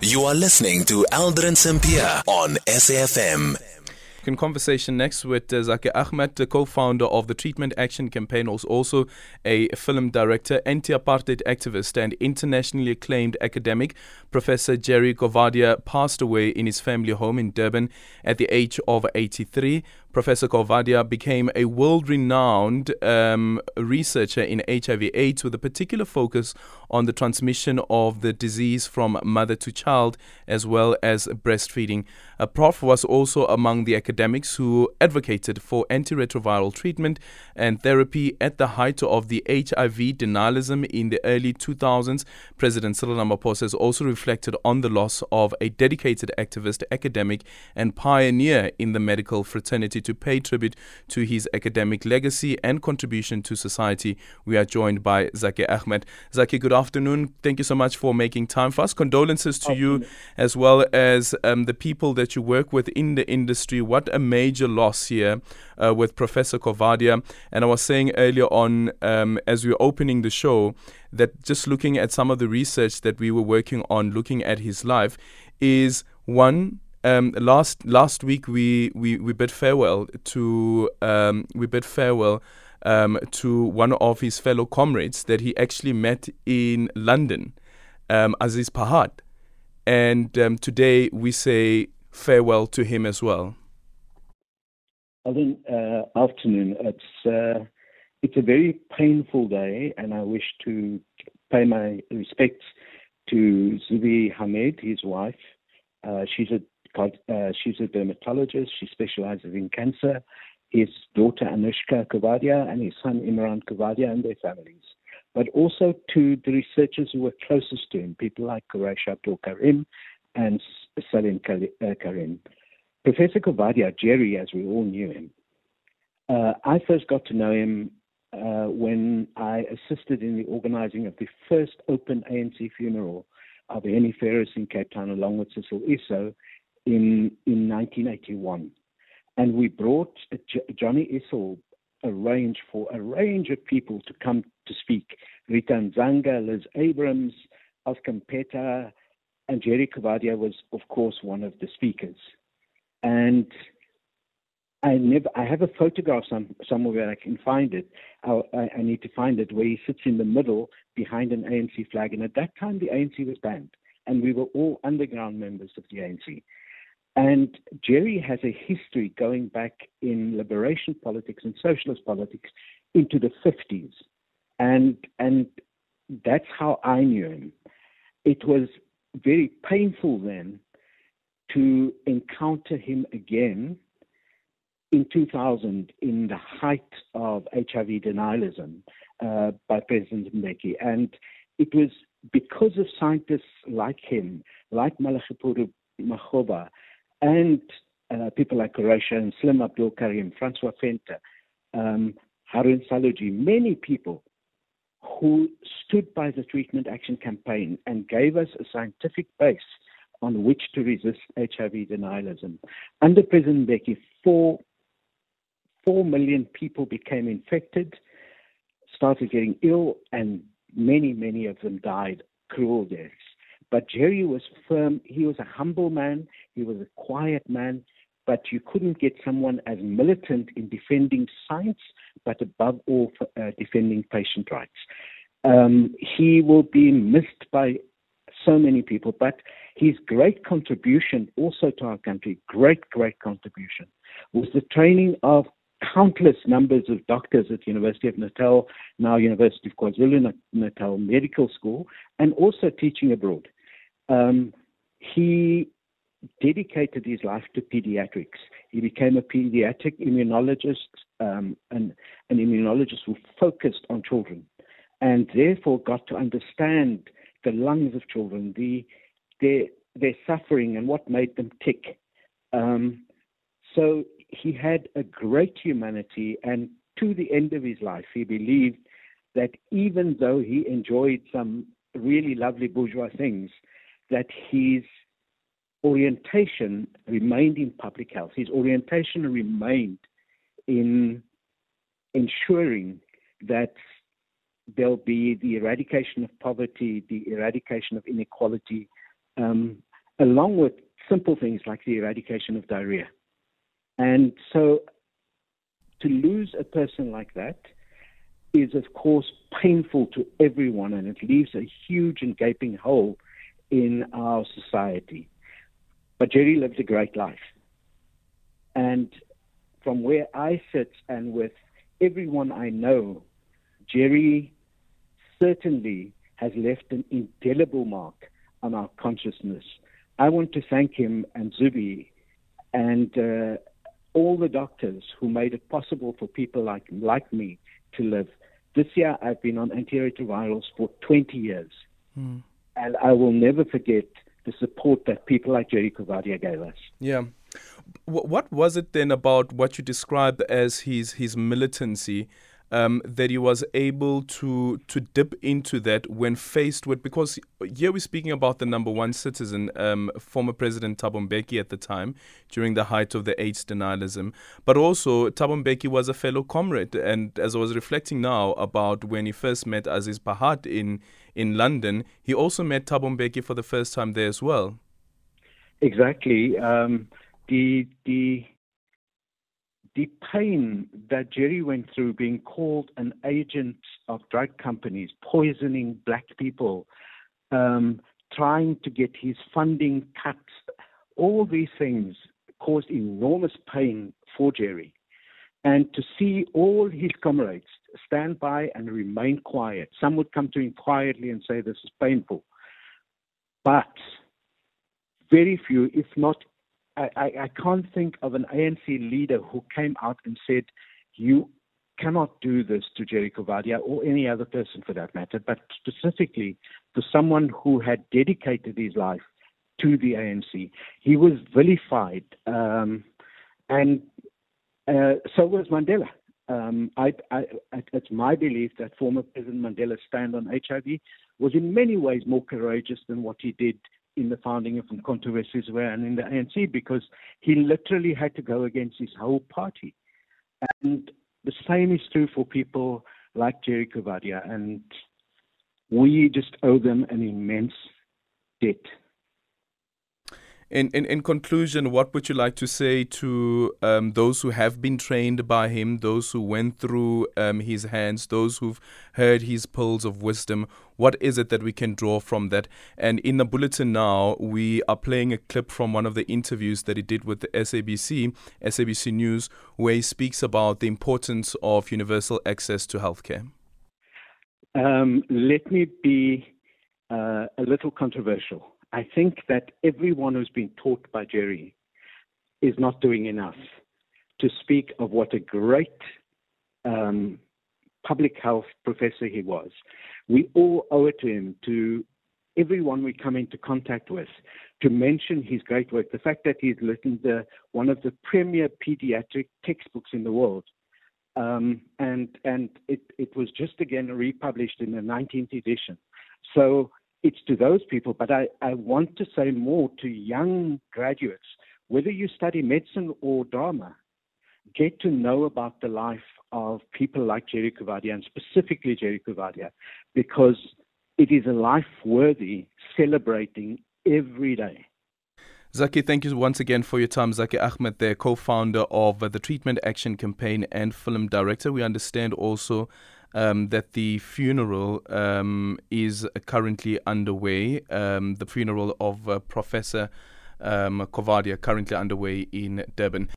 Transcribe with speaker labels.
Speaker 1: You are listening to Aldrin Sampear on SAFM.
Speaker 2: In conversation next with uh, Achmat, the co-founder of the Treatment Action Campaign, also a film director, anti-apartheid activist, and internationally acclaimed academic. Professor Jerry Coovadia passed away in his family home in Durban at the age of 83. Professor Coovadia became a world renowned um, researcher in HIV/AIDS with a particular focus on the transmission of the disease from mother to child as well as breastfeeding. Prof was also among the academics who advocated for antiretroviral treatment and therapy at the height of the HIV denialism in the early 2000s. President Cyril Ramaphosa has also reflected on the loss of a dedicated activist, academic, and pioneer in the medical fraternity to pay tribute to his academic legacy and contribution to society. We are joined by Zackie Achmat. Zackie, good afternoon. Thank you so much for making time for us. Condolences to you as well as um, the people that you work with in the industry. What a major loss here uh, with Professor Coovadia. And I was saying earlier on, um, as we were opening the show, that just looking at some of the research that we were working on, looking at his life, is one. Um, last last week we, we, we bid farewell to um, we bid farewell um, to one of his fellow comrades that he actually met in London, um, Aziz Pahad, and um, today we say farewell to him as well.
Speaker 3: Aldrin, uh, afternoon. It's uh, it's a very painful day, and I wish to pay my respects to Zubi Hamed, his wife. Uh, she's a uh, she's a dermatologist. She specializes in cancer. His daughter Anushka Coovadia and his son Imran Coovadia and their families. But also to the researchers who were closest to him, people like Quarraisha Abdool Karim and Salim uh, Karim. Professor Coovadia, Jerry, as we all knew him, uh, I first got to know him uh, when I assisted in the organizing of the first open ANC funeral of Hennie Ferus in Cape Town, along with Cecil Isso, in, in 1981. And we brought uh, J- Johnny Issel range for a range of people to come to speak. Rita Ndzanga, Liz Abrams, Oscar Mpeta, and Jerry Covardia was, of course, one of the speakers. And I never, I have a photograph some, somewhere where I can find it. I, I, need to find it where he sits in the middle behind an ANC flag. And at that time, the ANC was banned, and we were all underground members of the ANC. And Jerry has a history going back in liberation politics and socialist politics into the 50s. And, and that's how I knew him. It was very painful then to encounter him again in 2000 in the height of HIV denialism uh, by President Mbeki. And it was because of scientists like him, like Malegapuru Makgoba, and uh, people like and Salim Abdool Karim, Francois Venter, um, Haroon Saloojee, many people who stood by the treatment action campaign and gave us a scientific base on which to resist HIV denialism. Under President Mbeki, four, four million people became infected, started getting ill, and many, many of them died cruel deaths. But Jerry was firm. He was a humble man. He was a quiet man. But you couldn't get someone as militant in defending science, but above all, uh, defending patient rights. Um, he will be missed by so many people, but his great contribution also to our country, great, great contribution, was the training of countless numbers of doctors at the University of Natal, now University of KwaZulu Natal Medical School, and also teaching abroad. Um, he dedicated his life to pediatrics. He became a pediatric immunologist, um, and an immunologist who focused on children, and therefore got to understand the lungs of children, the their their suffering, and what made them tick. Um, so he had a great humanity, and to the end of his life, he believed that even though he enjoyed some really lovely bourgeois things, that his orientation remained in public health. His orientation remained in ensuring that there'll be the eradication of poverty, the eradication of inequality. Um, along with simple things like the eradication of diarrhea. And so to lose a person like that is, of course, painful to everyone, and it leaves a huge and gaping hole in our society. But Jerry lived a great life. And from where I sit and with everyone I know, Jerry certainly has left an indelible mark on our consciousness. I want to thank him and Zubi and uh, all the doctors who made it possible for people like, like me to live. This year, I've been on antiretrovirals for 20 years. Mm. And I will never forget the support that people like Jerry Coovadia gave us.
Speaker 2: Yeah. What was it then about what you described as his, his militancy um, that he was able to to dip into that when faced with because here we're speaking about the number one citizen, um, former President Thabo Mbeki at the time during the height of the AIDS denialism, but also Thabo Mbeki was a fellow comrade, and as I was reflecting now about when he first met Aziz Pahad in in London, he also met Thabo Mbeki for the first time there as well.
Speaker 3: Exactly. Um, the the the pain that Jerry went through being called an agent of drug companies, poisoning black people, um, trying to get his funding cut, all these things caused enormous pain for Jerry. And to see all his comrades stand by and remain quiet, some would come to him quietly and say, This is painful. But very few, if not I, I, can't think of an ANC leader who came out and said, you cannot do this to Jerry Coovadia or any other person for that matter, but specifically to someone who had dedicated his life to the ANC. He was vilified, um, and uh, so was Mandela. Um, I, I, it's my belief that former President Mandela's stand on HIV was in many ways more courageous than what he did in the founding of Umkhonto weSizwe and in the ANC because he literally had to go against his whole party. And the same is true for people like Jerry Coovadia, and we just owe them an immense debt.
Speaker 2: In, in, in conclusion, what would you like to say to um, those who have been trained by him, those who went through um, his hands, those who've heard his pearls of wisdom? What is it that we can draw from that? And in the bulletin now, we are playing a clip from one of the interviews that he did with the SABC, SABC News, where he speaks about the importance of universal access to healthcare.
Speaker 3: Um, let me be uh, a little controversial. I think that everyone who's been taught by Jerry is not doing enough to speak of what a great um, public health professor he was. We all owe it to him, to everyone we come into contact with, to mention his great work. The fact that he's written the, one of the premier pediatric textbooks in the world. Um, and and it, it was just again republished in the 19th edition. So it's to those people, but I, I want to say more to young graduates, whether you study medicine or drama, get to know about the life of people like Jerry Coovadia and specifically Jerry Coovadia, because it is a life worthy celebrating every day.
Speaker 2: Zackie, thank you once again for your time. Zackie Achmat, the co founder of the Treatment Action Campaign and film director. We understand also um, that the funeral um, is currently underway. Um, the funeral of uh, Professor um, Coovadia currently underway in Durban.